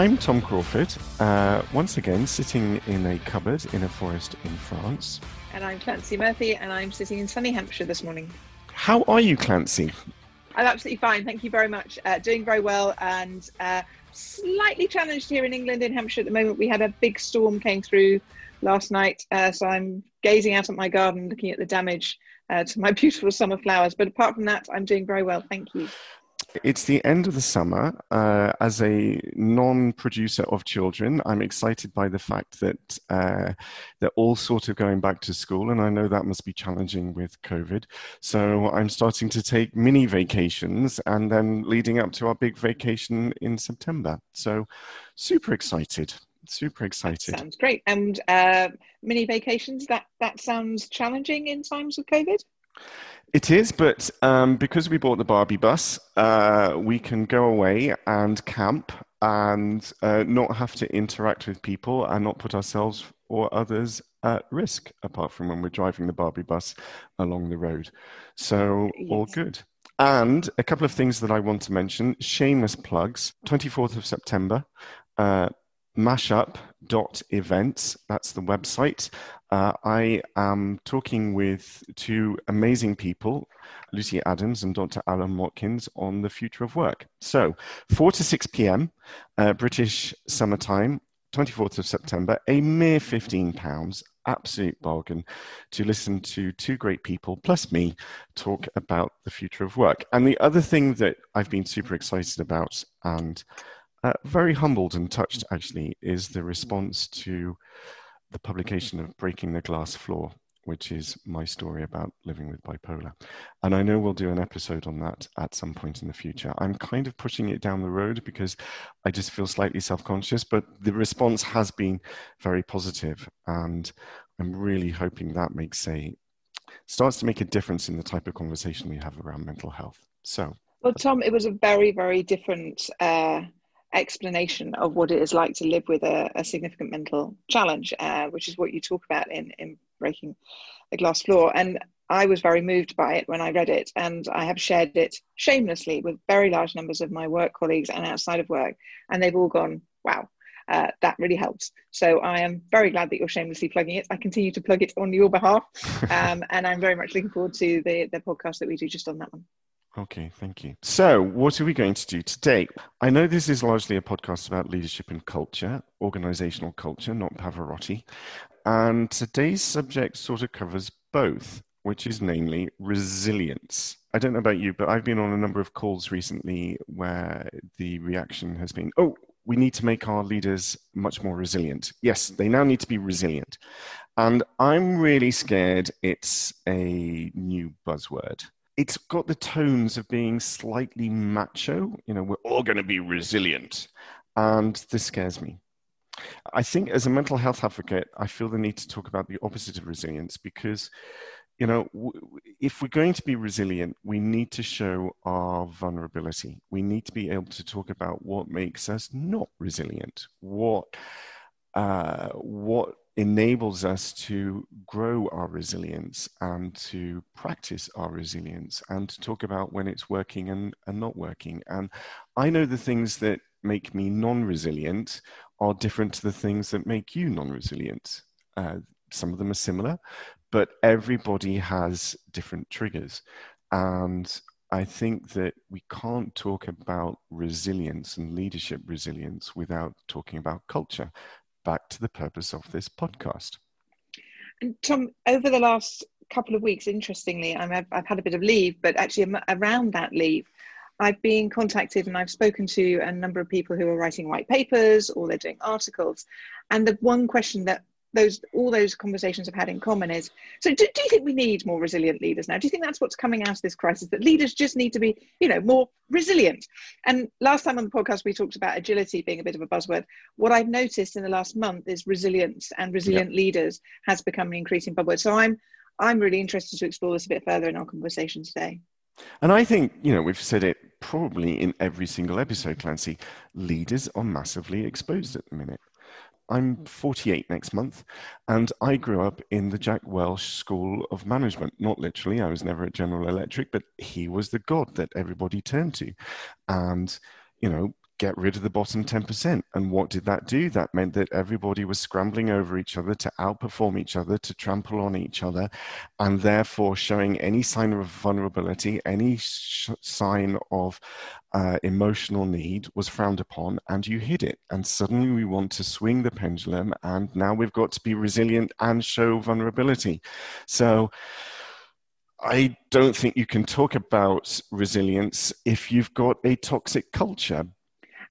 I'm Tom Crawford, uh, once again sitting in a cupboard in a forest in France. And I'm Clancy Murphy, and I'm sitting in sunny Hampshire this morning. How are you, Clancy? I'm absolutely fine, thank you very much. Uh, doing very well, and uh, slightly challenged here in England, in Hampshire at the moment. We had a big storm came through last night, uh, so I'm gazing out at my garden, looking at the damage uh, to my beautiful summer flowers. But apart from that, I'm doing very well, thank you. It's the end of the summer. Uh, as a non-producer of children, I'm excited by the fact that uh, they're all sort of going back to school, and I know that must be challenging with COVID. So I'm starting to take mini vacations, and then leading up to our big vacation in September. So super excited. Super excited. That sounds great. And uh, mini vacations. That that sounds challenging in times of COVID. It is, but um, because we bought the Barbie bus, uh, we can go away and camp and uh, not have to interact with people and not put ourselves or others at risk, apart from when we're driving the Barbie bus along the road. So, yes. all good. And a couple of things that I want to mention shameless plugs 24th of September, uh, mashup.events. That's the website. Uh, I am talking with two amazing people, Lucy Adams and Dr. Alan Watkins, on the future of work. So, 4 to 6 p.m., uh, British summertime, 24th of September, a mere £15, absolute bargain to listen to two great people, plus me, talk about the future of work. And the other thing that I've been super excited about and uh, very humbled and touched actually is the response to the publication of Breaking the Glass Floor, which is my story about living with bipolar. And I know we'll do an episode on that at some point in the future. I'm kind of pushing it down the road because I just feel slightly self conscious, but the response has been very positive, And I'm really hoping that makes a starts to make a difference in the type of conversation we have around mental health. So, well, Tom, it was a very, very different uh, explanation of what it is like to live with a, a significant mental challenge, uh, which is what you talk about in, in Breaking the Glass Floor. And I was very moved by it when I read it, and I have shared it shamelessly with very large numbers of my work colleagues and outside of work, and they've all gone, wow. Uh, that really helps. So I am very glad that you're shamelessly plugging it. I continue to plug it on your behalf, um, and I'm very much looking forward to the the podcast that we do just on that one. Okay, thank you. So, what are we going to do today? I know this is largely a podcast about leadership and culture, organizational culture, not Pavarotti. And today's subject sort of covers both, which is namely resilience. I don't know about you, but I've been on a number of calls recently where the reaction has been, oh, we need to make our leaders much more resilient. Yes, they now need to be resilient. And I'm really scared it's a new buzzword it's got the tones of being slightly macho. You know, we're all going to be resilient. And this scares me. I think as a mental health advocate, I feel the need to talk about the opposite of resilience because, you know, if we're going to be resilient, we need to show our vulnerability. We need to be able to talk about what makes us not resilient, what uh, what enables us to grow our resilience and to practice our resilience and to talk about when it's working and, and not working. And I know the things that make me non resilient are different to the things that make you non resilient. Uh, some of them are similar, but everybody has different triggers. And I think that we can't talk about resilience and leadership resilience without talking about culture back to the purpose of this podcast. And Tom, over the last couple of weeks, interestingly, i have I've had a bit of leave, but actually around that leave, I've been contacted and I've spoken to a number of people who are writing white papers or they're doing articles. And the one question that those all those conversations have had in common is so do, do you think we need more resilient leaders now? Do you think that's what's coming out of this crisis that leaders just need to be you know more resilient? And last time on the podcast we talked about agility being a bit of a buzzword. What i've noticed in the last month is resilience and resilient yep. leaders has become an increasing buzzword. So i'm i'm really interested to explore this a bit further in our conversation today. And I think, you know, we've said it probably in every single episode, Clancy, leaders are massively exposed at the minute. I'm 48 next month, and I grew up in the Jack Welch School of Management. Not literally, I was never at General Electric, but he was the god that everybody turned to. And, you know, get rid of the bottom 10%. And what did that do? That meant that everybody was scrambling over each other to outperform each other, to trample on each other, and therefore showing any sign of vulnerability, any sh- sign of uh, emotional need was frowned upon, and you hid it. And suddenly we want to swing the pendulum, and now we've got to be resilient and show vulnerability. So, I don't think you can talk about resilience if you've got a toxic culture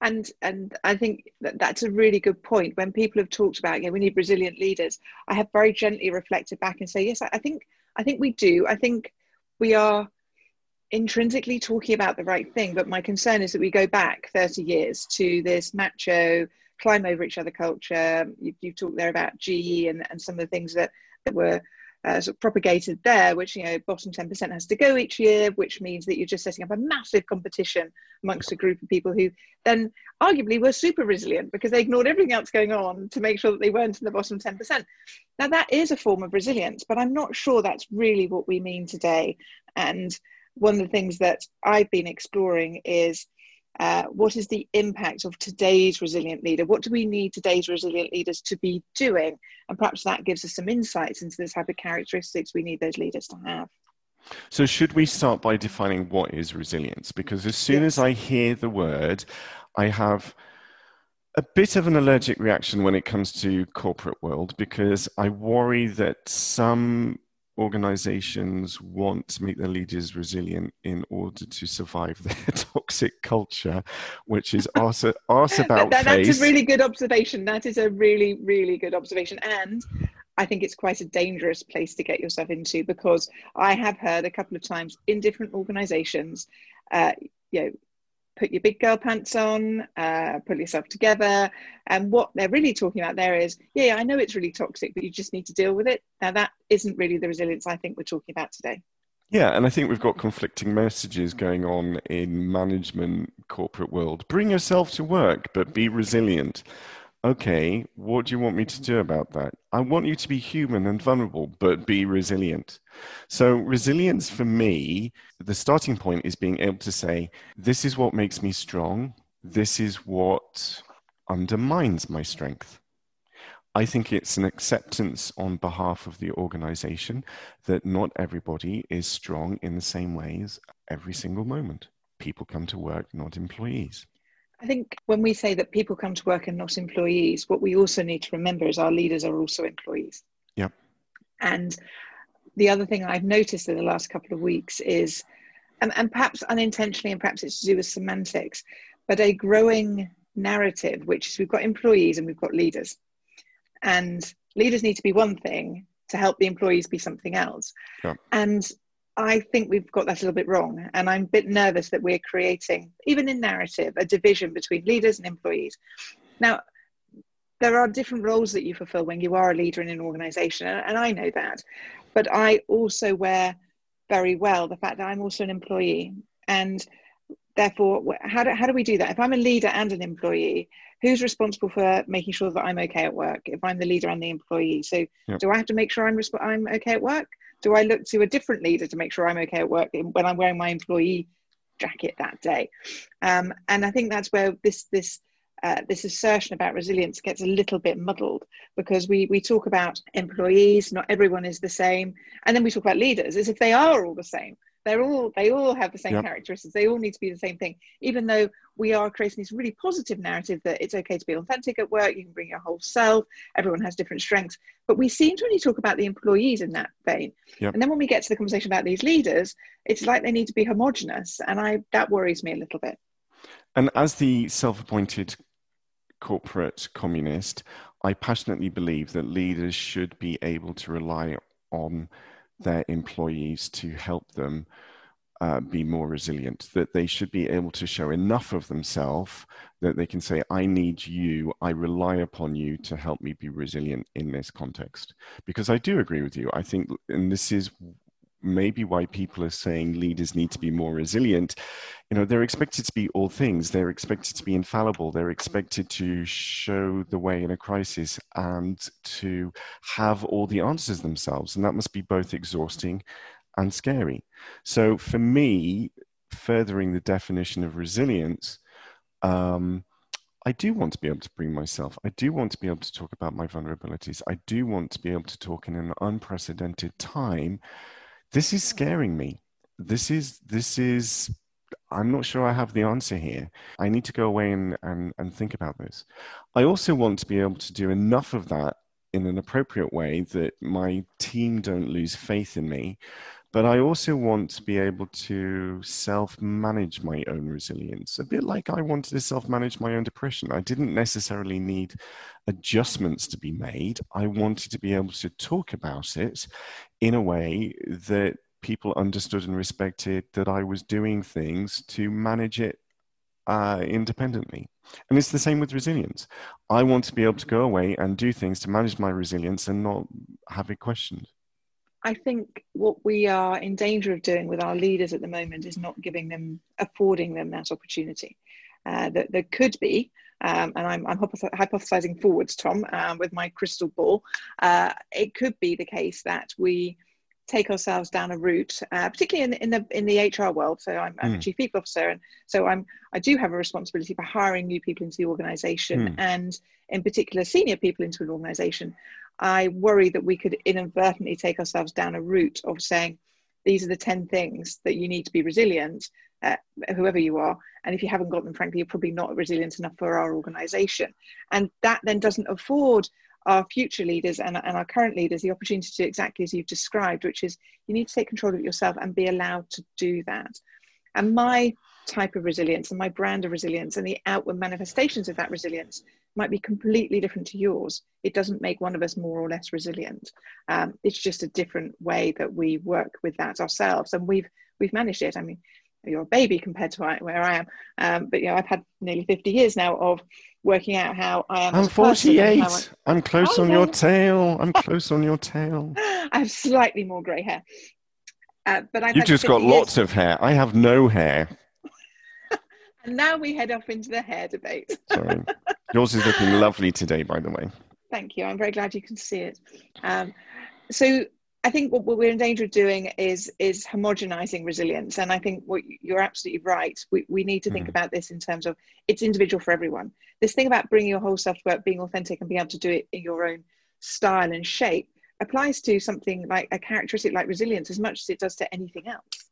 and and I think that that's a really good point. When people have talked about, you know, we need resilient leaders, I have very gently reflected back and say, yes, I think I think we do. I think we are intrinsically talking about the right thing, but my concern is that we go back 30 years to this macho climb over each other culture. You, have talked there about GE and, and some of the things that, that were uh, sort of propagated there, which you know bottom 10% has to go each year, which means that you're just setting up a massive competition amongst a group of people who then arguably were super resilient because they ignored everything else going on to make sure that they weren't in the bottom 10%. Now that is a form of resilience, but I'm not sure that's really what we mean today. And one of the things that I've been exploring is uh, what is the impact of today's resilient leader? What do we need today's resilient leaders to be doing? And perhaps that gives us some insights into the type of characteristics we need those leaders to have. So, should we start by defining what is resilience? Because as soon yes. as I hear the word, I have a bit of an allergic reaction when it comes to corporate world because I worry that some organizations want to make their leaders resilient in order to survive their toxic culture, which is arse about that, face. That's a really good observation. That is a really, really good observation. And I think it's quite a dangerous place to get yourself into because I have heard a couple of times in different organizations, uh, you know, put your big girl pants on, uh, pull yourself together. And what they're really talking about there is, yeah, I know it's really toxic, but you just need to deal with it. Now, that isn't really the resilience I think we're talking about today. Yeah, and I think we've got conflicting messages going on in management corporate world. Bring yourself to work, but be resilient okay, what do you want me to do about that? I want you to be human and vulnerable, but be resilient. So, resilience for me, the starting point is being able to say, this is what makes me strong, this is what undermines my strength. I think it's an acceptance on behalf of the organization that not everybody is strong in the same ways every single moment. People come to work, not employees. I think when we say that people come to work and not employees, what we also need to remember is our leaders are also employees. Yep. And the other thing I've noticed in the last couple of weeks is, and, and perhaps unintentionally, and perhaps it's to do with semantics, but a growing narrative, which is we've got employees and we've got leaders. And leaders need to be one thing to help the employees be something else. Yep. And I think we've got that a little bit wrong. And I'm a bit nervous that we're creating, even in narrative, a division between leaders and employees. Now, there are different roles that you fulfill when you are a leader in an organization, and I know that. But I also wear very well the fact that I'm also an employee. And therefore, how do, how do we do that? If I'm a leader and an employee, who's responsible for making sure that I'm okay at work? If I'm the leader and the employee, so yep. do I have to make sure I'm resp- I'm okay at work? do I look to a different leader to make sure I'm okay at work when I'm wearing my employee jacket that day? Um, and I think that's where this this uh, this assertion about resilience gets a little bit muddled because we we talk about employees, not everyone is the same, and then we talk about leaders as if they are all the same they're all they all have the same yep. characteristics. They all need to be the same thing. Even though we are creating this really positive narrative that it's okay to be authentic at work you can bring your whole self everyone has different strengths. But we seem to only talk about the employees in that vein. Yep. and then when we get to the conversation about these leaders it's like they need to be homogenous and i that worries me a little bit. And as the self-appointed corporate communist i passionately believe that leaders should be able to rely on their employees to help them uh, be more resilient, that they should be able to show enough of themselves that they can say, I need you, I rely upon you to help me be resilient in this context. Because I do agree with you. I think, and this is maybe why people are saying leaders need to be more resilient you know they're expected to be all things they're expected to be infallible they're expected to show the way in a crisis and to have all the answers themselves and that must be both exhausting and scary so for me furthering the definition of resilience Um, I do want to be able to bring myself. I do want to be able to talk about my vulnerabilities. I do want to be able to talk in an unprecedented time. This is scaring me. This is this is I'm not sure I have the answer here. I need to go away and, and, and think about this. I also want to be able to do enough of that in an appropriate way that my team don't lose faith in me. But I also want to be able to self manage my own resilience, a bit like I wanted to self manage my own depression. I didn't necessarily need adjustments to be made. I wanted to be able to talk about it in a way that people understood and respected that I was doing things to manage it uh, independently. And it's the same with resilience. I want to be able to go away and do things to manage my resilience and not have it questioned. I think what we are in danger of doing with our leaders at the moment is not giving them, affording them that opportunity. Uh, that there could be, um, and I'm, I'm, hypothesizing forwards, Tom, um, with my crystal ball. Uh, it could be the case that we take ourselves down a route, uh, particularly in, in, the in the HR world. So I'm, I'm mm. a chief people officer, and so I'm I do have a responsibility for hiring new people into the organisation, mm. and in particular senior people into an organisation. I worry that we could inadvertently take ourselves down a route of saying these are the ten things that you need to be resilient, uh, whoever you are, and if you haven't got them, frankly, you're probably not resilient enough for our organisation, and that then doesn't afford our future leaders and, and our current leaders the opportunity to do exactly as you've described, which is you need to take control of yourself and be allowed to do that. And my type of resilience and my brand of resilience and the outward manifestations of that resilience might be completely different to yours. It doesn't make one of us more or less resilient. Um, it's just a different way that we work with that ourselves, and we've we've managed it. I mean, you're a baby compared to where I am, um, but you know I've had nearly 50 years now of working out how I am. I'm 48. I... I'm close oh, on your tail. I'm close on your tail. I have slightly more grey hair. Uh, but I've you just got years. lots of hair. I have no hair. And now we head off into the hair debate. Sorry. Yours is looking lovely today, by the way. Thank you. I'm very glad you can see it. Um, so I think what, we're in danger of doing is is homogenizing resilience, and I think what you're absolutely right. We, we need to think mm. about this in terms of it's individual for everyone. This thing about bringing your whole self to work, being authentic, and being able to do it in your own style and shape applies to something like a characteristic like resilience as much as it does to anything else.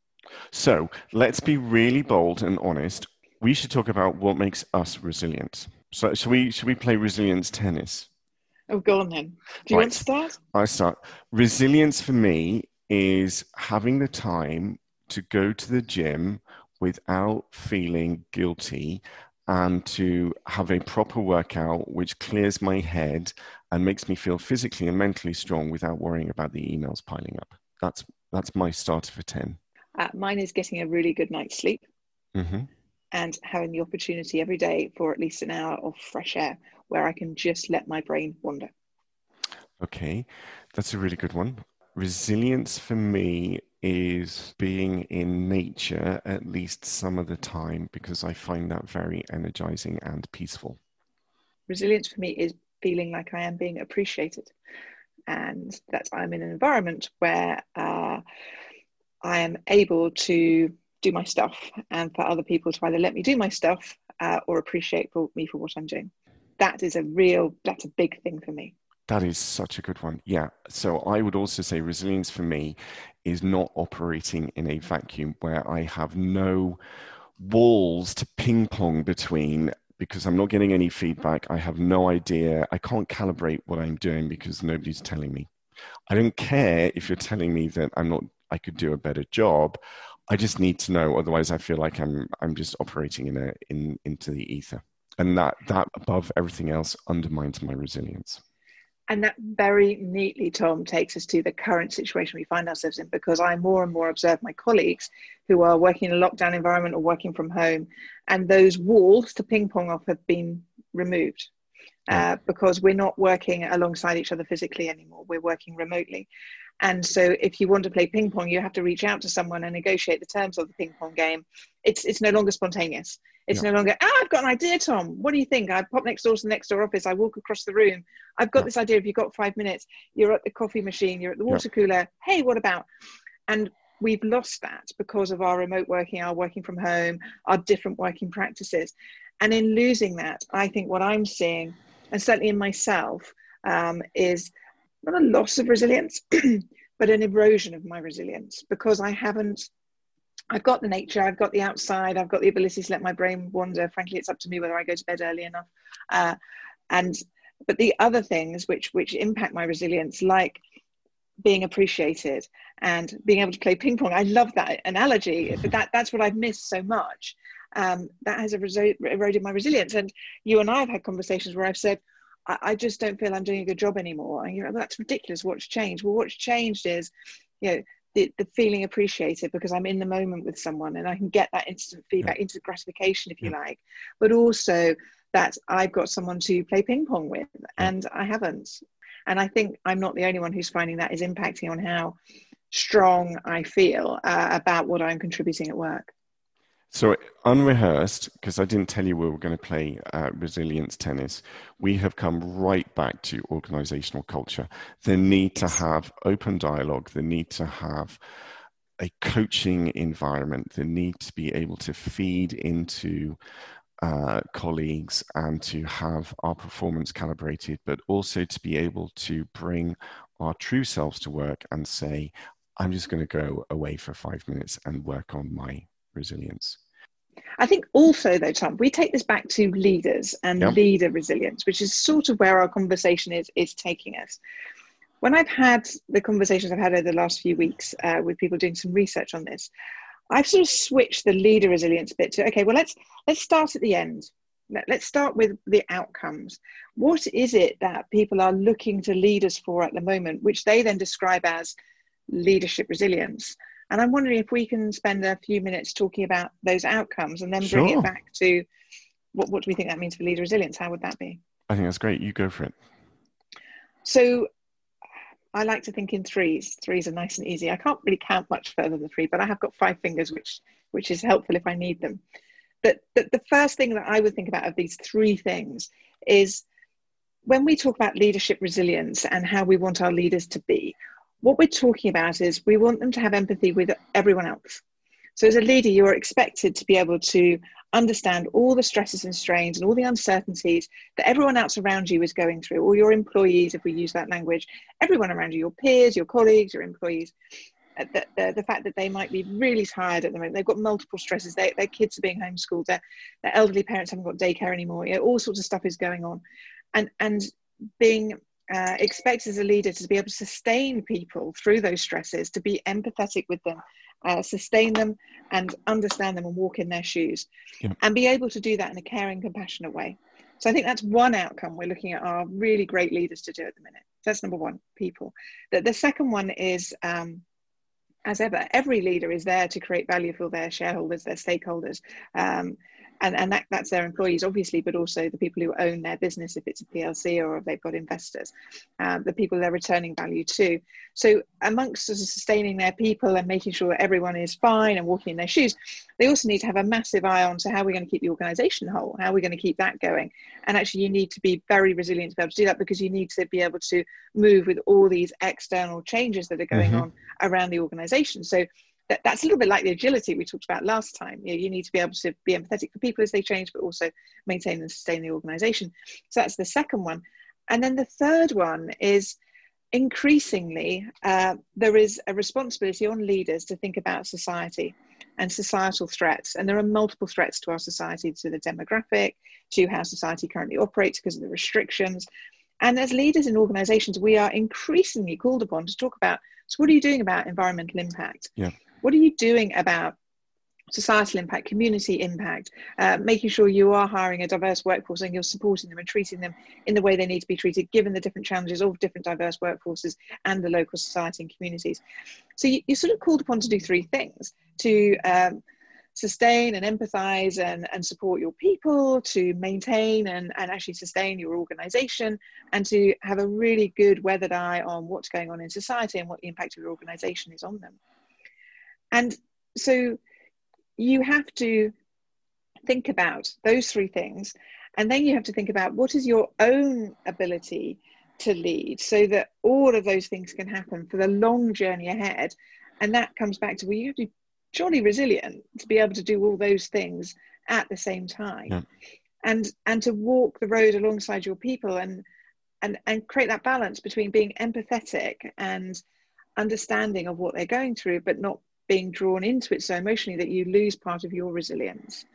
So let's be really bold and honest. We should talk about what makes us resilient. So should we should we play resilience tennis? Oh, go on then. Do you right. want to start? I start. Resilience for me is having the time to go to the gym without feeling guilty and to have a proper workout which clears my head and makes me feel physically and mentally strong without worrying about the emails piling up. That's that's my starter for 10. Uh, mine is getting a really good night's sleep mm-hmm. And having the opportunity every day for at least an hour of fresh air where I can just let my brain wander. Okay, that's a really good one. Resilience for me is being in nature at least some of the time because I find that very energizing and peaceful. Resilience for me is feeling like I am being appreciated and that I'm in an environment where uh, I am able to do my stuff and for other people to either let me do my stuff uh, or appreciate for me for what I'm doing. That is a real that's a big thing for me. That is such a good one. Yeah. So i would also say resilience for me is not operating in a vacuum where i have no walls to ping pong between because i'm not getting any feedback. I have no idea. I can't calibrate what i'm doing because nobody's telling me. I don't care if you're telling me that i'm not i could do a better job i just need to know otherwise i feel like i'm i'm just operating in a in into the ether. And that that above everything else undermines my resilience. And that very neatly tom takes us to the current situation we find ourselves in because i more and more observe my colleagues who are working in a lockdown environment or working from home and those walls to ping pong off have been removed. Uh, because we're not working alongside each other physically anymore. We're working remotely and so if you want to play ping pong you have to reach out to someone and negotiate the terms of the ping pong game it's it's no longer spontaneous it's no longer, ah, I've got an idea, Tom. What do you think? I pop next door to the next door office. I walk across the room. I've got yeah. this idea. If you've got five minutes, you're at the coffee machine, you're at the water yeah. cooler. Hey, what about? And we've lost that because of our remote working, our working from home, our different working practices. And in losing that, I think what I'm seeing, and certainly in myself, um, is not a loss of resilience, but an erosion of my resilience because I haven't. I've got the nature, I've got the outside, I've got the ability to let my brain wander. Frankly, it's up to me whether I go to bed early enough. Uh, and but the other things which which impact my resilience, like being appreciated and being able to play ping pong. I love that analogy, but that that's what I've missed so much. Um, that has eroded my resilience. And you and I have had conversations where I've said, I, I just don't feel I'm doing a good job anymore. And you know, that's ridiculous. What's changed? Well, what's changed is, you know, the, the feeling appreciated because I'm in the moment with someone and I can get that instant feedback, yeah. instant gratification, if you yeah. like, but also that I've got someone to play ping pong with and I haven't. And I think I'm not the only one who's finding that is impacting on how strong I feel uh, about what I'm contributing at work. So, unrehearsed, because I didn't tell you we were going to play uh, resilience tennis, we have come right back to organizational culture. The need to have open dialogue, the need to have a coaching environment, the need to be able to feed into uh, colleagues and to have our performance calibrated, but also to be able to bring our true selves to work and say, I'm just going to go away for five minutes and work on my resilience. I think also, though, Tom, we take this back to leaders and yep. leader resilience, which is sort of where our conversation is, is taking us. When I've had the conversations I've had over the last few weeks uh, with people doing some research on this, I've sort of switched the leader resilience bit to okay, well let's let's start at the end. Let, let's start with the outcomes. What is it that people are looking to leaders for at the moment, which they then describe as leadership resilience? And I'm wondering if we can spend a few minutes talking about those outcomes and then bring sure. it back to what, what do we think that means for leader resilience? How would that be? I think that's great. You go for it. So I like to think in threes. Threes are nice and easy. I can't really count much further than three, but I have got five fingers, which which is helpful if I need them. But the, the first thing that I would think about of these three things is when we talk about leadership resilience and how we want our leaders to be, what we're talking about is we want them to have empathy with everyone else. So, as a leader, you're expected to be able to understand all the stresses and strains and all the uncertainties that everyone else around you is going through, all your employees, if we use that language, everyone around you, your peers, your colleagues, your employees. Uh, the, the, the, fact that they might be really tired at the moment, they've got multiple stresses, they, their kids are being homeschooled, their, their elderly parents haven't got daycare anymore, you know, all sorts of stuff is going on. And, and being uh, expected as a leader to be able to sustain people through those stresses, to be empathetic with them, uh, sustain them and understand them and walk in their shoes. Yeah. and be able to do that in a caring compassionate way. So i think that's one outcome we're looking at our really great leaders to do at the minute. That's number one people. The, the second one is um, as ever every leader is there to create value for their shareholders their stakeholders. Um, and, and that, that's their employees obviously but also the people who own their business if it's a plc or if they've got investors uh, the people they're returning value to. So amongst sustaining their people and making sure that everyone is fine and walking in their shoes they also need to have a massive eye on to how are we're going to keep the organization whole? How are we're going to keep that going? And actually you need to be very resilient to be able to do that because you need to be able to move with all these external changes that are going mm-hmm. on around the organization. So that, that's a little bit like the agility we talked about last time. You, know, you need to be able to be empathetic for people as they change, but also maintain and sustain the organization. So that's the second one. And then the third one is increasingly uh, there is a responsibility on leaders to think about society and societal threats. And there are multiple threats to our society, to the demographic, to how society currently operates because of the restrictions. And as leaders in organizations, we are increasingly called upon to talk about so, what are you doing about environmental impact? Yeah. What are you doing about societal impact, community impact, uh, making sure you are hiring a diverse workforce and you're supporting them and treating them in the way they need to be treated, given the different challenges of different diverse workforces and the local society and communities. So you, are sort of called upon to do three things to um, sustain and empathize and, and support your people, to maintain and, and actually sustain your organization, and to have a really good weathered eye on what's going on in society and what the impact of your organization is on them. And so you have to think about those three things. And then you have to think about what is your own ability to lead so that all of those things can happen for the long journey ahead. And that comes back to where well, you have to be jolly resilient to be able to do all those things at the same time. Yeah. and and to walk the road alongside your people and and and create that balance between being empathetic and understanding of what they're going through but not being drawn into it so emotionally that you lose part of your resilience.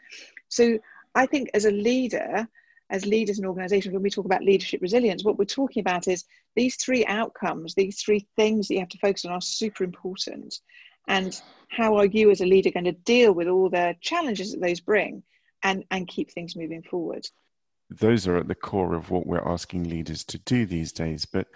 So i think as a leader as leaders in organizations when we talk about leadership resilience what we're talking about is these three outcomes these three things that you have to focus on are super important. And how are you as a leader going to deal with all the challenges that those bring and and keep things moving forward? Those are at the core of what we're asking leaders to do these days but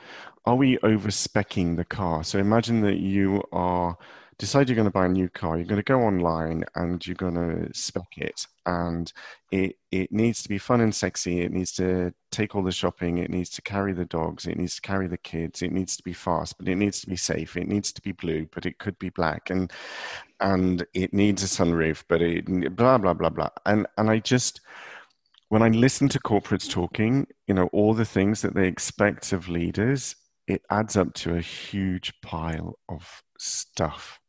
are we over specking the car? So imagine that you are decide you're going to buy a new car you're going to go online and you're going to spec it and it it needs to be fun and sexy it needs to take all the shopping it needs to carry the dogs it needs to carry the kids it needs to be fast but it needs to be safe it needs to be blue but it could be black and and it needs a sunroof but it blah blah blah blah. And and i just when i listen to corporates talking you know all the things that they expect of leaders it adds up to a huge pile of stuff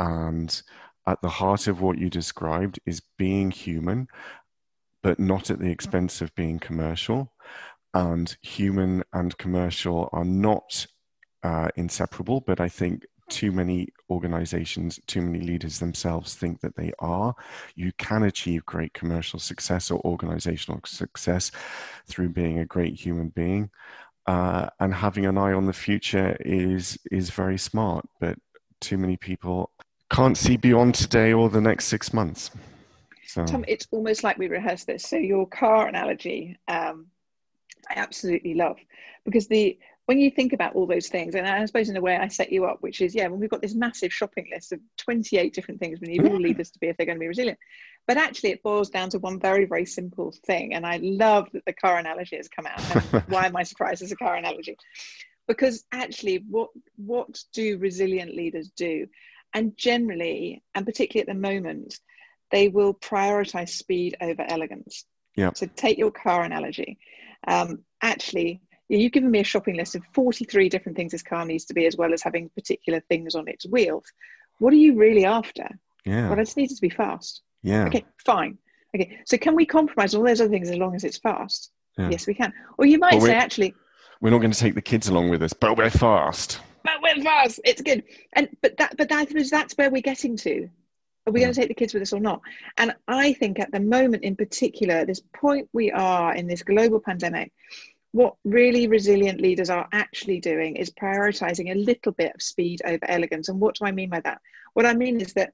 and at the heart of what you described is being human, but not at the expense of being commercial. And human and commercial are not uh, inseparable, but I think too many organizations, too many leaders themselves think that they are. You can achieve great commercial success or organizational success through being a great human being. Uh, and having an eye on the future is is very smart, but too many people can't see beyond today or the next six months. So. Tom, it's almost like we rehearsed this. So your car analogy, um, I absolutely love because the when you think about all those things, and I suppose in a way I set you up, which is yeah, when we've got this massive shopping list of 28 different things we need all leaders to be if they're going to be resilient. But actually, it boils down to one very, very simple thing. And I love that the car analogy has come out. why am I surprised it's a car analogy? Because actually, what what do resilient leaders do? And generally, and particularly at the moment, they will prioritize speed over elegance. Yeah. So take your car analogy. Um, actually, you've given me a shopping list of 43 different things this car needs to be, as well as having particular things on its wheels. What are you really after? Yeah. Well, I just need it to be fast. Yeah. Okay, fine. Okay, so can we compromise all those other things as long as it's fast? Yeah. Yes, we can. Or you might say, actually, we're not going to take the kids along with us, but we're fast fast. It's good. And but that but that is that's where we're getting to. Are we yeah. going to mm. take the kids with us or not? And I think at the moment, in particular, this point we are in this global pandemic, what really resilient leaders are actually doing is prioritizing a little bit of speed over elegance. And what do I mean by that? What I mean is that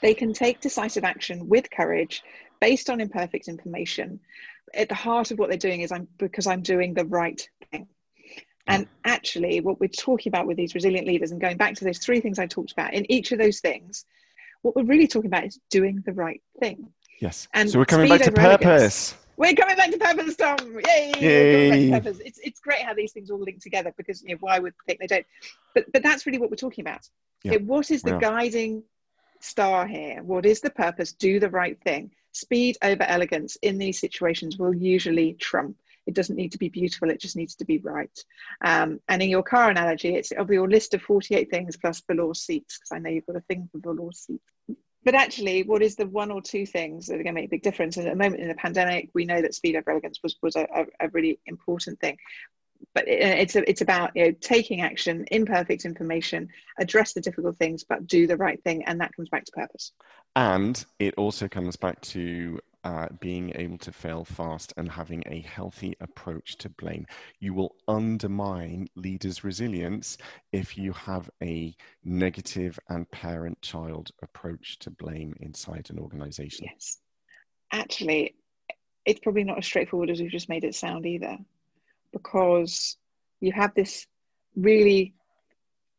they can take decisive action with courage based on imperfect information. At the heart of what they're doing is I'm because I'm doing the right thing. And actually, what we're talking about with these resilient leaders, and going back to those three things I talked about, in each of those things, what we're really talking about is doing the right thing. Yes. And so we're coming back to purpose. We're coming back to purpose, Tom. Yay! Yay. Purpose. It's, it's great how these things all link together because you know, why would think they don't? But but that's really what we're talking about. Yeah. Okay, what is the yeah. guiding star here? What is the purpose? Do the right thing. Speed over elegance in these situations will usually trump it doesn't need to be beautiful, it just needs to be right. Um, and in your car analogy, it's of your list of 48 things plus velour seats, because I know you've got a thing for velour seats. But actually, what is the one or two things that are going to make a big difference? And at the moment in the pandemic, we know that speed over elegance was, was a, a really important thing but it's it's about you know taking action imperfect information address the difficult things but do the right thing and that comes back to purpose and it also comes back to uh, being able to fail fast and having a healthy approach to blame. You will undermine leaders' resilience if you have a negative and parent child approach to blame inside an organization. Yes. Actually, it's probably not as straightforward as we've just made it sound either, because you have this really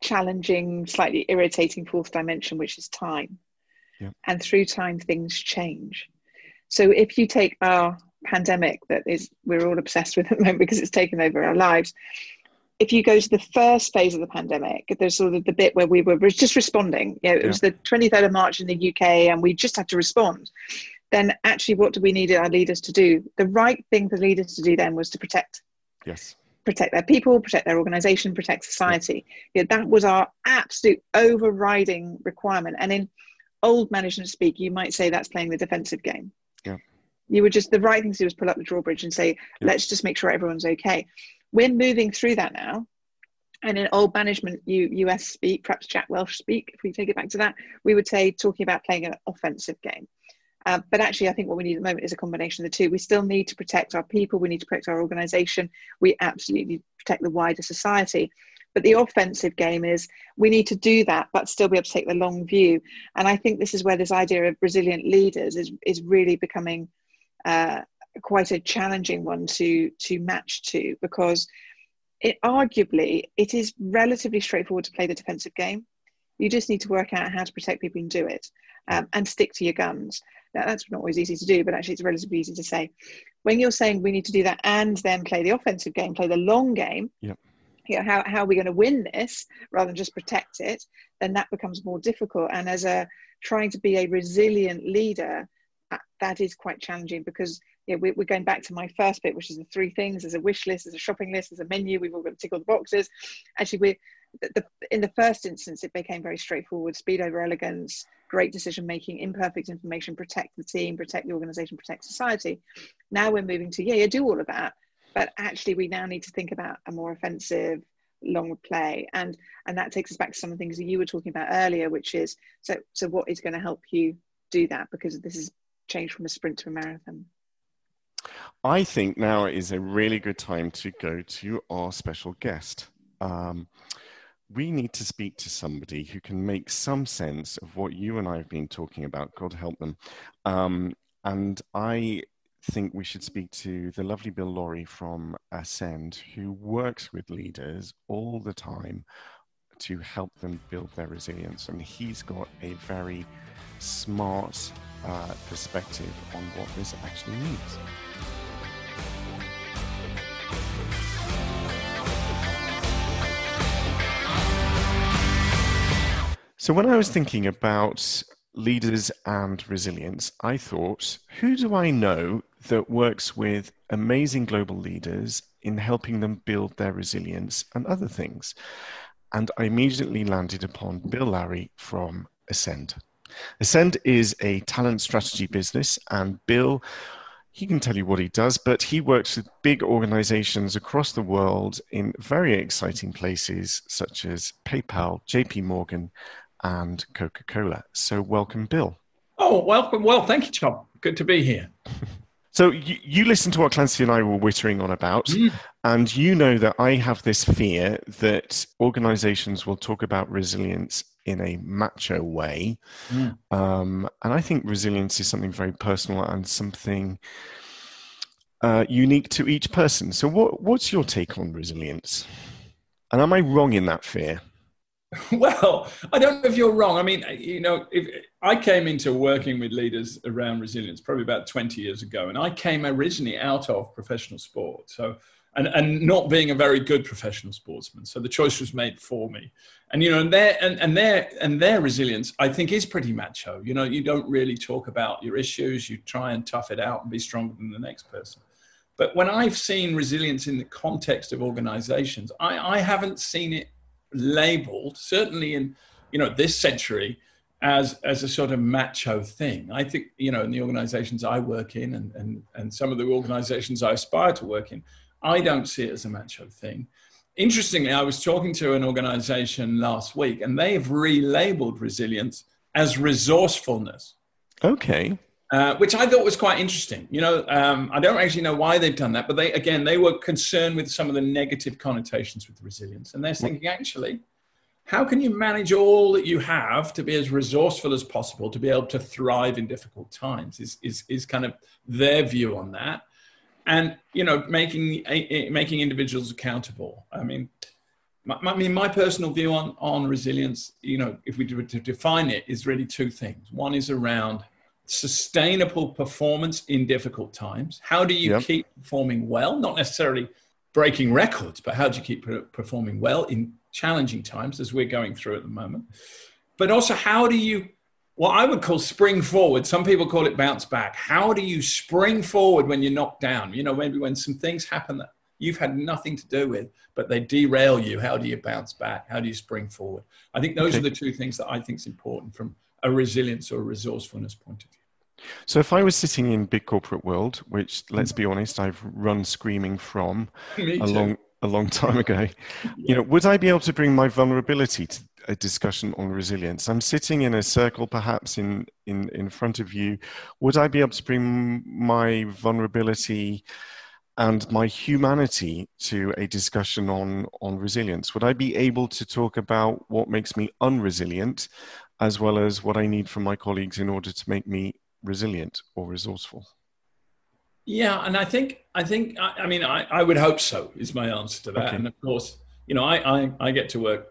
challenging, slightly irritating fourth dimension, which is time. Yep. And through time, things change. So if you take our pandemic that is we're all obsessed with at the moment because it's taken over our lives, if you go to the first phase of the pandemic, there's sort of the bit where we were just responding. You know, it yeah. was the 23rd of March in the UK, and we just had to respond. Then, actually, what do we need our leaders to do? The right thing for leaders to do then was to protect. Yes. Protect their people, protect their organization, protect society. Yeah. yeah, that was our absolute overriding requirement. And in old management speak, you might say that's playing the defensive game. Yeah. You would just the right thing to do is pull up the drawbridge and say, yeah. let's just make sure everyone's okay. We're moving through that now. And in old management US speak, perhaps Jack Welch speak, if we take it back to that, we would say talking about playing an offensive game. Uh, but actually, I think what we need at the moment is a combination of the two. We still need to protect our people, we need to protect our organisation, we absolutely need to protect the wider society. But the offensive game is we need to do that, but still be able to take the long view. And I think this is where this idea of resilient leaders is, is really becoming uh, quite a challenging one to, to match to because it arguably it is relatively straightforward to play the defensive game. You just need to work out how to protect people and do it um, and stick to your guns. Now, that's not always easy to do, but actually it's relatively easy to say. When you're saying we need to do that and then play the offensive game, play the long game, yep. How, how are we going to win this rather than just protect it, then that becomes more difficult. And as a trying to be a resilient leader, that, that is quite challenging because you know, we, we're going back to my first bit, which is the three things. There's a wish list, there's a shopping list, there's a menu. We've all got to tick all the boxes. Actually, we the, in the first instance, it became very straightforward: speed over elegance, great decision making, imperfect information, protect the team, protect the organization, protect society. Now we're moving to yeah, yeah, do all of that, but actually we now need to think about a more offensive, long play, and and that takes us back to some of the things that you were talking about earlier, which is so so what is going to help you do that because this is changed from a sprint to a marathon. I think now is a really good time to go to our special guest. Um, we need to speak to somebody who can make some sense of what you and I have been talking about. God help them. Um, and I think we should speak to the lovely Bill Laurie from Ascend, who works with leaders all the time to help them build their resilience. And he's got a very smart uh, perspective on what this actually means. So, when I was thinking about leaders and resilience, I thought, who do I know that works with amazing global leaders in helping them build their resilience and other things? And I immediately landed upon Bill Larry from Ascend. Ascend is a talent strategy business, and Bill he can tell you what he does, but he works with big organizations across the world in very exciting places such as PayPal, JP Morgan, and Coca Cola. So, welcome, Bill. Oh, welcome. Well, thank you, Tom. Good to be here. So you, you listened to what Clancy and I were wittering on about, mm. and you know that I have this fear that organizations will talk about resilience in a macho way. Mm. Um, and I think resilience is something very personal and something uh, unique to each person. So what, what's your take on resilience? And am I wrong in that fear? Well, I don't know if you're wrong. I mean, you know, if I came into working with leaders around resilience probably about 20 years ago, and I came originally out of professional sport. So, and, and not being a very good professional sportsman. So the choice was made for me. And, you know, and their, and, and their, and their resilience, I think is pretty macho. You know, you don't really talk about your issues. You try and tough it out and be stronger than the next person. But when I've seen resilience in the context of organizations, I, I haven't seen it labeled, certainly in you know this century, as as a sort of macho thing. I think you know in the organisations I work in, and and and some of the organisations I aspire to work in, I don't see it as a macho thing. Interestingly, I was talking to an organisation last week, and they've relabeled resilience as resourcefulness. Okay. Uh, which I thought was quite interesting. You know, um, I don't actually know why they've done that, but they again they were concerned with some of the negative connotations with resilience, and they're thinking actually, how can you manage all that you have to be as resourceful as possible to be able to thrive in difficult times? Is is is kind of their view on that, and you know, making making individuals accountable. I mean. My, I mean, my personal view on, on resilience, you know, if we were to define it, is really two things. One is around sustainable performance in difficult times? How do you yep. keep performing well? Not necessarily breaking records, but how do you keep performing well in challenging times as we're going through at the moment? But also, how do you, what I would call spring forward, some people call it bounce back. How do you spring forward when you're knocked down? You know, maybe when some things happen that you've had nothing to do with, but they derail you. How do you bounce back? How do you spring forward? I think those okay. are the two things that I think is important from a resilience or a resourcefulness point of view. So if I was sitting in big corporate world, which let's be honest, I've run screaming from a long a long time ago, you know, would I be able to bring my vulnerability to a discussion on resilience? I'm sitting in a circle, perhaps in in in front of you. Would I be able to bring my vulnerability? and my humanity to a discussion on on resilience would i be able to talk about what makes me unresilient as well as what i need from my colleagues in order to make me resilient or resourceful? Yeah, and I think I think I, I mean I, I would hope so is my answer to that. Okay. And of course, you know, I, I I get to work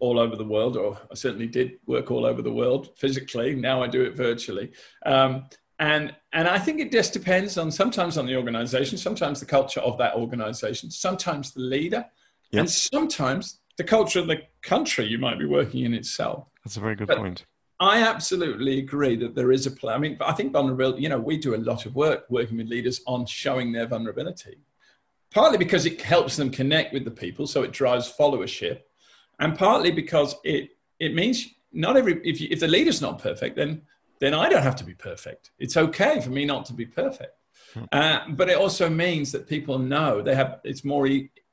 all over the world, or I certainly did work all over the world physically. Now I do it virtually. Um, and and I think it just depends on sometimes on the organization, sometimes the culture of that organization, sometimes the leader, yep. and sometimes the culture of the country you might be working in itself. That's a very good but, point. I absolutely agree that there is a plan. I mean, I think vulnerability, you know, we do a lot of work working with leaders on showing their vulnerability, partly because it helps them connect with the people, so it drives followership, and partly because it, it means not every, if, you, if the leader's not perfect, then, then I don't have to be perfect. It's okay for me not to be perfect. Hmm. Uh, but it also means that people know they have, it's more,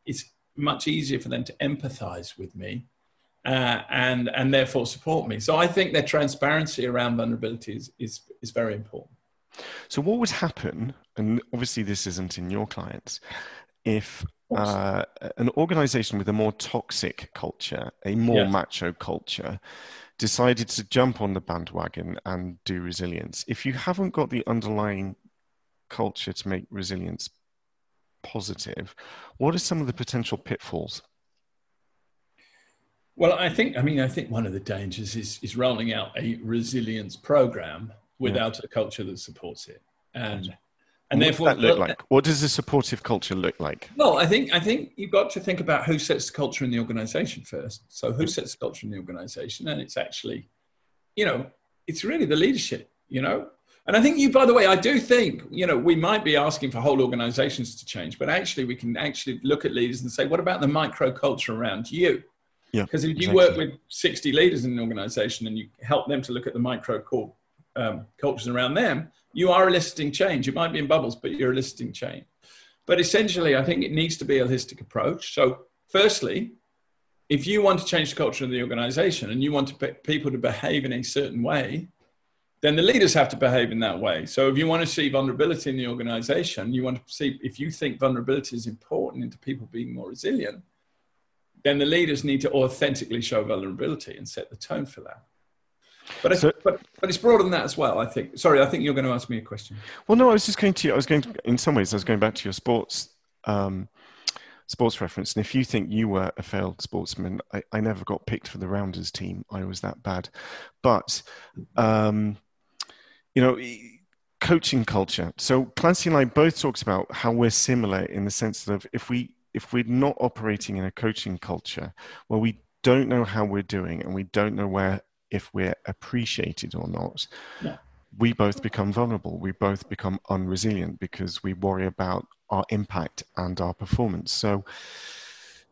it's much easier for them to empathize with me uh, and and therefore support me. So I think that transparency around vulnerability is, is, is very important. So what would happen, and obviously this isn't in your clients, if uh, an organization with a more toxic culture, a more yeah. macho culture, decided to jump on the bandwagon and do resilience? If you haven't got the underlying culture to make resilience positive, what are some of the potential pitfalls? Well, I think, I mean, I think one of the dangers is, is rolling out a resilience program without yeah. a culture that supports it. And, and what therefore, does that look like? What does a supportive culture look like? Well, I think, I think you've got to think about who sets the culture in the organization first. So who sets the culture in the organization? And it's actually, you know, it's really the leadership, you know, and I think you, by the way, I do think, you know, we might be asking for whole organizations to change, but actually we can actually look at leaders and say, what about the micro culture around you? Yeah. Because if you exactly. work with 60 leaders in an organization and you help them to look at the micro core um, cultures around them, you are eliciting change. It might be in bubbles, but you're eliciting change. But essentially, I think it needs to be a holistic approach. So, firstly, if you want to change the culture of the organization and you want to people to behave in a certain way, then the leaders have to behave in that way. So if you want to see vulnerability in the organization, you want to see if you think vulnerability is important into people being more resilient, then the leaders need to authentically show vulnerability and set the tone for that. But it's, so, but, but it's broader than that as well, I think. Sorry, I think you're going to ask me a question. Well, no, I was just going to, I was going to, in some ways, I was going back to your sports, um, sports reference. And if you think you were a failed sportsman, I, I never got picked for the Rounders team. I was that bad. But, um, you know, coaching culture. So Clancy and I both talked about how we're similar in the sense of if we if we're not operating in a coaching culture where we don't know how we're doing and we don't know where if we're appreciated or not, yeah. we both become vulnerable. We both become unresilient because we worry about our impact and our performance. So,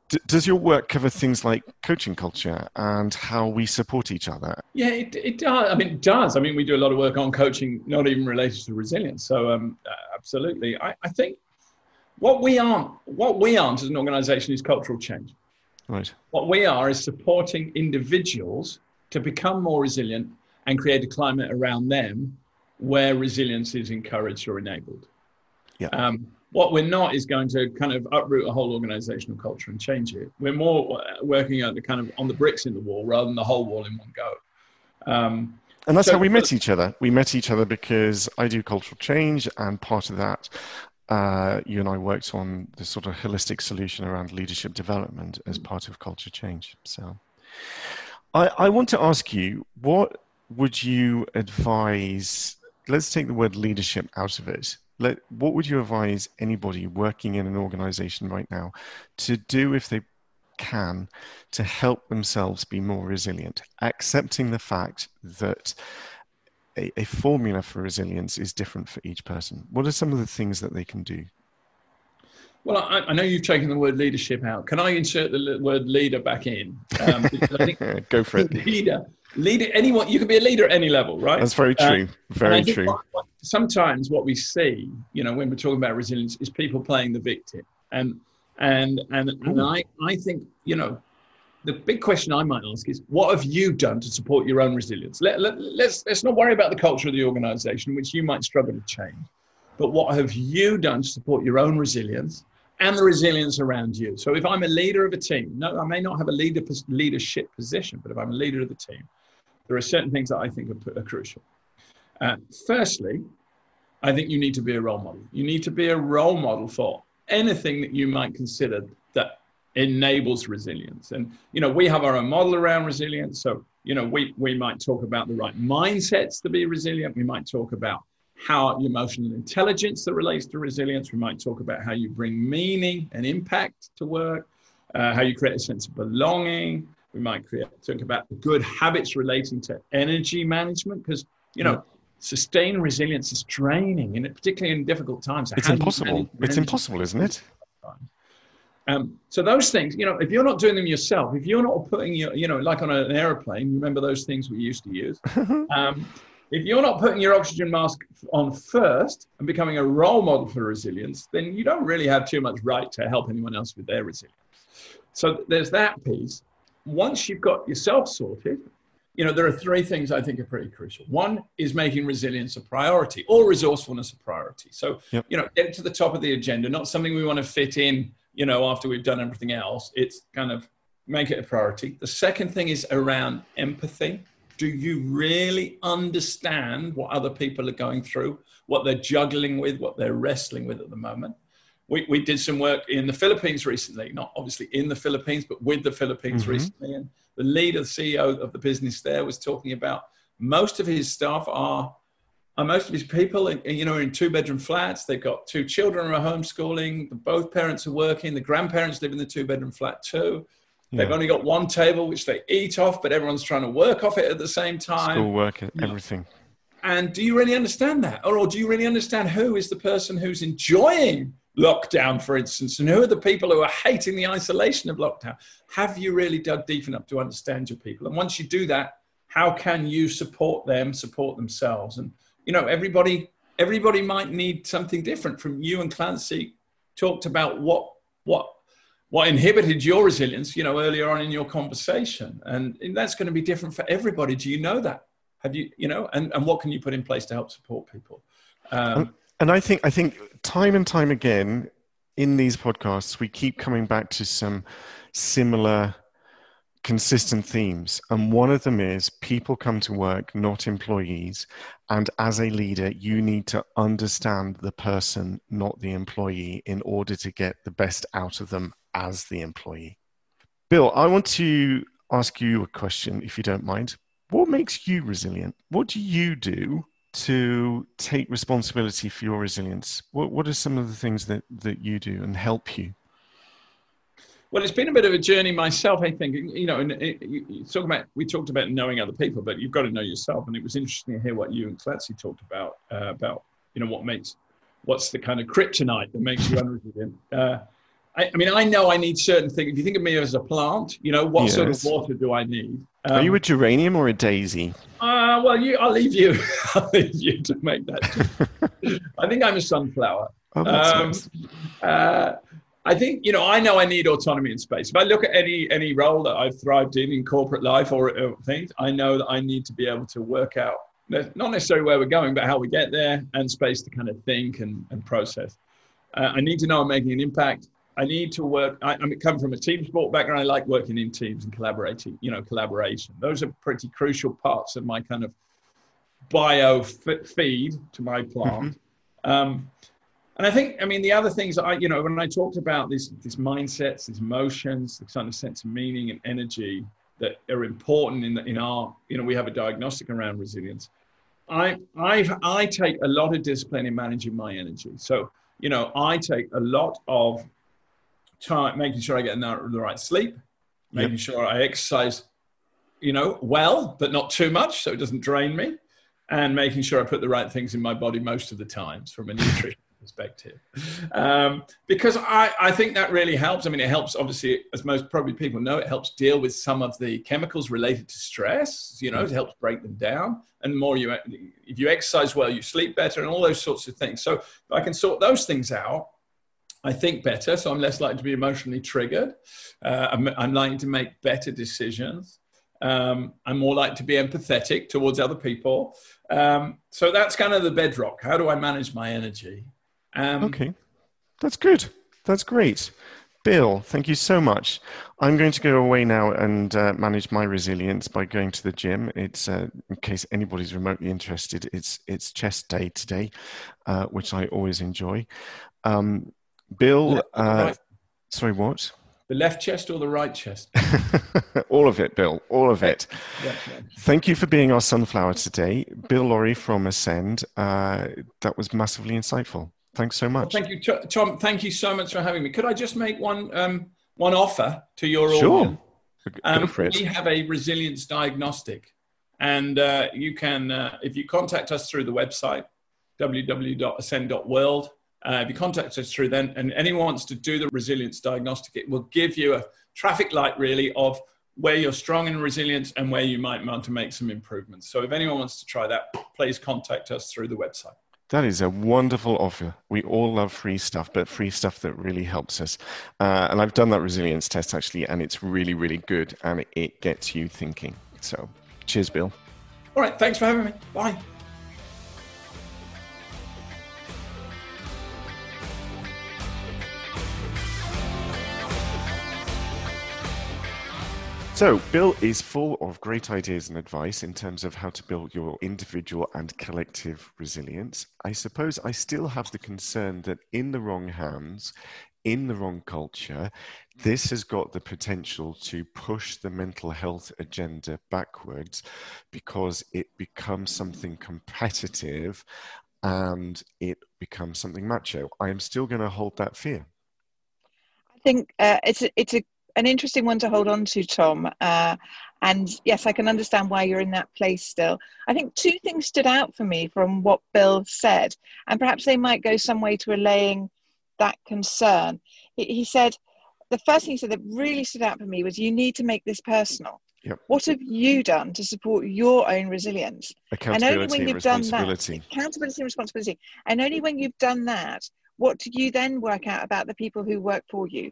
d- does your work cover things like coaching culture and how we support each other? Yeah, it, it does. I mean, it does. I mean, we do a lot of work on coaching, not even related to resilience. So, um, uh, absolutely. I, I think what we aren't, what we aren't as an organization is cultural change. Right. What we are is supporting individuals to become more resilient and create a climate around them where resilience is encouraged or enabled. Yeah. Um, what we're not is going to kind of uproot a whole organizational culture and change it. We're more working at the kind of on the bricks in the wall rather than the whole wall in one go. Um, and that's so, how we met each other. We met each other because I do cultural change, and part of that uh, you and I worked on the sort of holistic solution around leadership development as mm. part of culture change. So, I, I want to ask you, what would you advise? Let's take the word leadership out of it. Let, what would you advise anybody working in an organization right now to do if they can to help themselves be more resilient, accepting the fact that a, a formula for resilience is different for each person. What are some of the things that they can do? Well, I, I, know you've taken the word leadership out. Can I insert the word leader back in? Um, Go for it. Leader, leader, anyone. You can be a leader at any level, right? That's very uh, true. very true. What, sometimes what we see, you know, when we're talking about resilience, is people playing the victim, and and and, and I I think you know the big question I might ask is, what have you done to support your own resilience? Let, let, let's, let's not worry about the culture of the organization, which you might struggle to change, but what have you done to support your own resilience and the resilience around you? So if I'm a leader of a team, no, I may not have a leader, leadership position, but if I'm a leader of the team, there are certain things that I think are, are crucial. Uh, firstly, I think you need to be a role model. You need to be a role model for anything that you might consider that enables resilience. And, you know, we have our own model around resilience. So, you know, we, we might talk about the right mindsets to be resilient. We might talk about how emotional intelligence that relates to resilience. We might talk about how you bring meaning and impact to work, uh, how you create a sense of belonging. We might create, talk about the good habits relating to energy management because, you know, sustained resilience is draining, and particularly in difficult times. It's impossible. It's impossible, isn't it? Um, so those things, you know, if you're not doing them yourself, if you're not putting your, you know, like on an airplane, remember those things we used to use. Um, if you're not putting your oxygen mask on first and becoming a role model for resilience, then you don't really have too much right to help anyone else with their resilience. So there's that piece. Once you've got yourself sorted, you know, there are three things I think are pretty crucial. One is making resilience a priority or resourcefulness a priority. So, yep. you know, get to the top of the agenda, not something we want to fit in you know, after we've done everything else, it's kind of make it a priority. The second thing is around empathy. Do you really understand what other people are going through, what they're juggling with, what they're wrestling with at the moment? We, we did some work in the Philippines recently, not obviously in the Philippines, but with the Philippines mm-hmm. recently. And the leader, the CEO of the business there was talking about most of his staff are uh, most of these people, you know, are in two bedroom flats. They've got two children who are homeschooling. Both parents are working. The grandparents live in the two bedroom flat too. They've only got one table which they eat off, but everyone's trying to work off it at the same time. School work, everything. And do you really understand that? Or, or do you really understand who is the person who's enjoying lockdown, for instance, and who are the people who are hating the isolation of lockdown? Have you really dug deep enough to understand your people? And once you do that, how can you support them, support themselves? And you know, everybody everybody might need something different. From you and Clancy talked about what what what inhibited your resilience, you know, earlier on in your conversation, and, and that's going to be different for everybody. Do you know that? Have you, you know, and, and what can you put in place to help support people? Um, and I think I think time and time again in these podcasts we keep coming back to some similar consistent themes. And one of them is people come to work, not employees. And as a leader, you need to understand the person, not the employee, in order to get the best out of them as the employee. Bill, I want to ask you a question, if you don't mind. What makes you resilient? What do you do to take responsibility for your resilience? What, what are some of the things that, that you do and help you? Well, it's been a bit of a journey myself, I think. You know, and it, you talk about we talked about knowing other people, but you've got to know yourself. And it was interesting to hear what you and Clancy talked about uh, about you know what makes what's the kind of kryptonite that makes you unresilient. Uh, I, I, mean, I know I need certain things. If you think of me as a plant, you know, what yes. sort of water do I need? Um, Are you a geranium or a daisy? Uh, well, you, I'll leave you. I'll leave you to make that. I think I'm a sunflower. Oh, that's um, nice. uh, I think you know I know I need autonomy in space. If I look at any any role that I've thrived in in corporate life or, or things, I know that I need to be able to work out not necessarily where we're going, but how we get there, and space to kind of think and, and process. Uh, I need to know I'm making an impact. I need to work. I, I come from a team sport background. I like working in teams and collaborating. You know, collaboration. Those are pretty crucial parts of my kind of bio f- feed to my plant. Mm-hmm. Um, and I think, I mean, the other things I, you know, when I talked about these, these mindsets, these emotions, the kind of sense of meaning and energy that are important in, the, in our, you know, we have a diagnostic around resilience. I, I, I take a lot of discipline in managing my energy. So, you know, I take a lot of time making sure I get the right sleep, making yep. sure I exercise, you know, well, but not too much so it doesn't drain me, and making sure I put the right things in my body most of the times from a nutrition perspective um, because I, I think that really helps i mean it helps obviously as most probably people know it helps deal with some of the chemicals related to stress you know it helps break them down and more you if you exercise well you sleep better and all those sorts of things so if i can sort those things out I think better, so I'm less likely to be emotionally triggered. Uh, I'm, I'm, likely to make better decisions. Um, I'm more likely to be empathetic towards other people. Um, so that's kind of the bedrock. How do I manage my energy? Um, okay, that's good. That's great. Bill, thank you so much. I'm going to go away now and uh, manage my resilience by going to the gym. It's uh, in case anybody's remotely interested. It's it's chest day today, uh, which I always enjoy. Um, Bill, uh, right. sorry, what? The left chest or the right chest? all of it, Bill. All of it. Yeah, yeah. Thank you for being our sunflower today, Bill Lawrie from Ascend. Uh, that was massively insightful. Thanks so much. Well, thank you, Tom. Thank you so much for having me. Could I just make one um, one offer to your sure. audience? Um, we have a resilience diagnostic, and uh, you can, uh, if you contact us through the website www.ascend.world, uh, if you contact us through then, and anyone wants to do the resilience diagnostic, it will give you a traffic light really of where you're strong in resilience and where you might want to make some improvements. So if anyone wants to try that, please contact us through the website. That is a wonderful offer. We all love free stuff, but free stuff that really helps us. Uh, and I've done that resilience test actually, and it's really, really good, and it gets you thinking. So, cheers, Bill. All right. Thanks for having me. Bye. So, Bill is full of great ideas and advice in terms of how to build your individual and collective resilience. I suppose I still have the concern that in the wrong hands, in the wrong culture, this has got the potential to push the mental health agenda backwards because it becomes something competitive and it becomes something macho. I am still going to hold that fear. I think uh, it's a, it's a an interesting one to hold on to, Tom. Uh, and yes, I can understand why you're in that place still. I think two things stood out for me from what Bill said, and perhaps they might go some way to allaying that concern. He, he said, the first thing he said that really stood out for me was you need to make this personal. Yep. What have you done to support your own resilience? Accountability and only when you've done that, accountability and responsibility. And only when you've done that, what do you then work out about the people who work for you?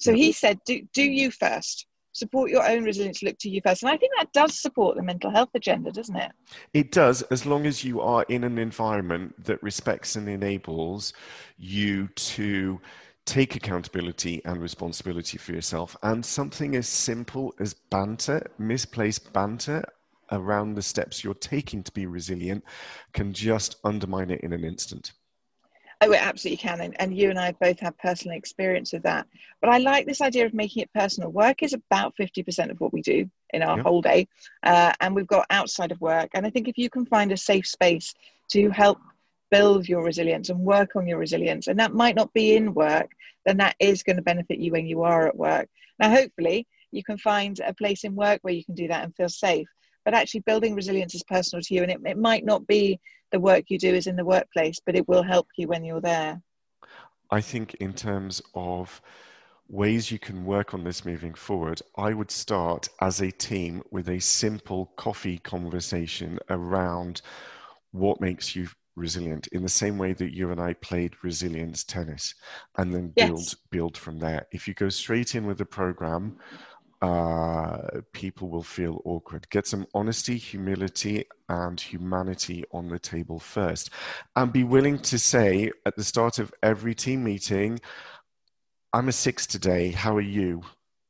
So he said, do, do you first. Support your own resilience, look to you first. And I think that does support the mental health agenda, doesn't it? It does, as long as you are in an environment that respects and enables you to take accountability and responsibility for yourself. And something as simple as banter, misplaced banter around the steps you're taking to be resilient, can just undermine it in an instant. Oh, it absolutely can. And, and you and I both have personal experience of that. But I like this idea of making it personal. Work is about 50% of what we do in our yep. whole day. Uh, and we've got outside of work. And I think if you can find a safe space to help build your resilience and work on your resilience, and that might not be in work, then that is going to benefit you when you are at work. Now, hopefully, you can find a place in work where you can do that and feel safe. But actually, building resilience is personal to you, and it, it might not be the work you do is in the workplace, but it will help you when you're there. I think, in terms of ways you can work on this moving forward, I would start as a team with a simple coffee conversation around what makes you resilient in the same way that you and I played resilience tennis and then build yes. build from there. If you go straight in with the program, uh, people will feel awkward. Get some honesty, humility, and humanity on the table first. And be willing to say at the start of every team meeting, I'm a six today. How are you?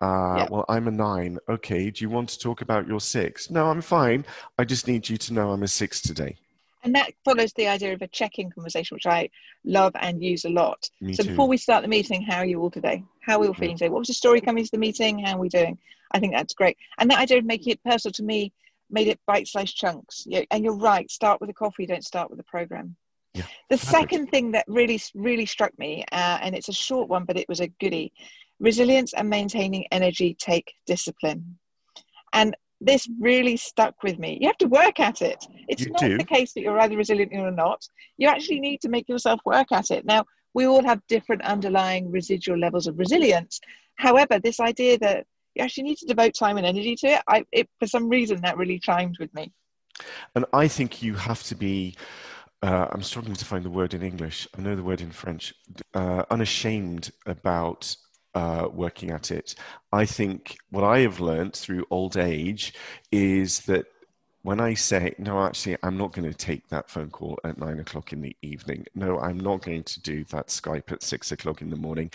Uh, yeah. Well, I'm a nine. Okay. Do you want to talk about your six? No, I'm fine. I just need you to know I'm a six today. And that follows the idea of a check-in conversation, which I love and use a lot. Me so too. before we start the meeting, how are you all today? How are we all feeling today? What was the story coming to the meeting? How are we doing? I think that's great. And that idea of making it personal to me made it bite-sized chunks. And you're right. Start with a coffee. Don't start with a program. Yeah, the perfect. second thing that really, really struck me, uh, and it's a short one, but it was a goodie: resilience and maintaining energy take discipline. And this really stuck with me. You have to work at it. It's You not do. the case that you're either resilient or not. You actually need to make yourself work at it. Now, we all have different underlying residual levels of resilience. However, this idea that you actually need to devote time and energy to it, I, it for some reason, that really chimed with me. And I think you have to be, uh, I'm struggling to find the word in English. I know the word in French, uh, unashamed about uh, working at it. I think what I have learned through old age is that when I say, no, actually, I'm not going to take that phone call at nine o'clock in the evening. No, I'm not going to do that Skype at six o'clock in the morning.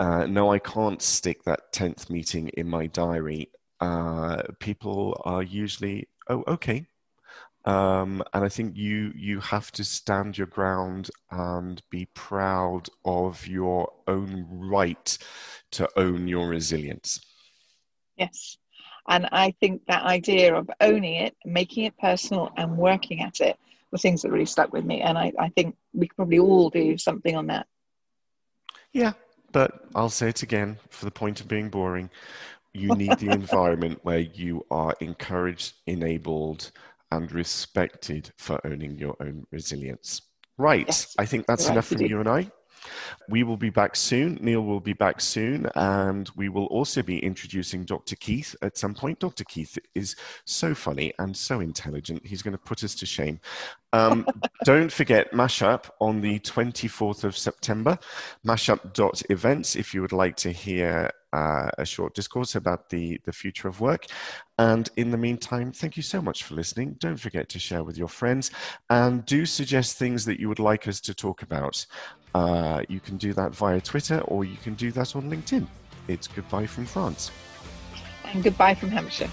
Uh, no, I can't stick that 10th meeting in my diary. Uh, people are usually, oh, okay, um, and I think you you have to stand your ground and be proud of your own right to own your resilience. Yes. And I think that idea of owning it, making it personal, and working at it were things that really stuck with me. And I, I think we could probably all do something on that. Yeah, but I'll say it again for the point of being boring. You need the environment where you are encouraged, enabled, and respected for owning your own resilience. Right. Yes, I think that's right, enough from you and I. We will be back soon. Neil will be back soon, and we will also be introducing Dr. Keith at some point. Dr. Keith is so funny and so intelligent. He's going to put us to shame. Um, don't forget Mashup on the 24th of September, mashup.events, if you would like to hear uh, a short discourse about the, the future of work. And in the meantime, thank you so much for listening. Don't forget to share with your friends and do suggest things that you would like us to talk about. Uh, you can do that via Twitter or you can do that on LinkedIn. It's goodbye from France. And goodbye from Hampshire.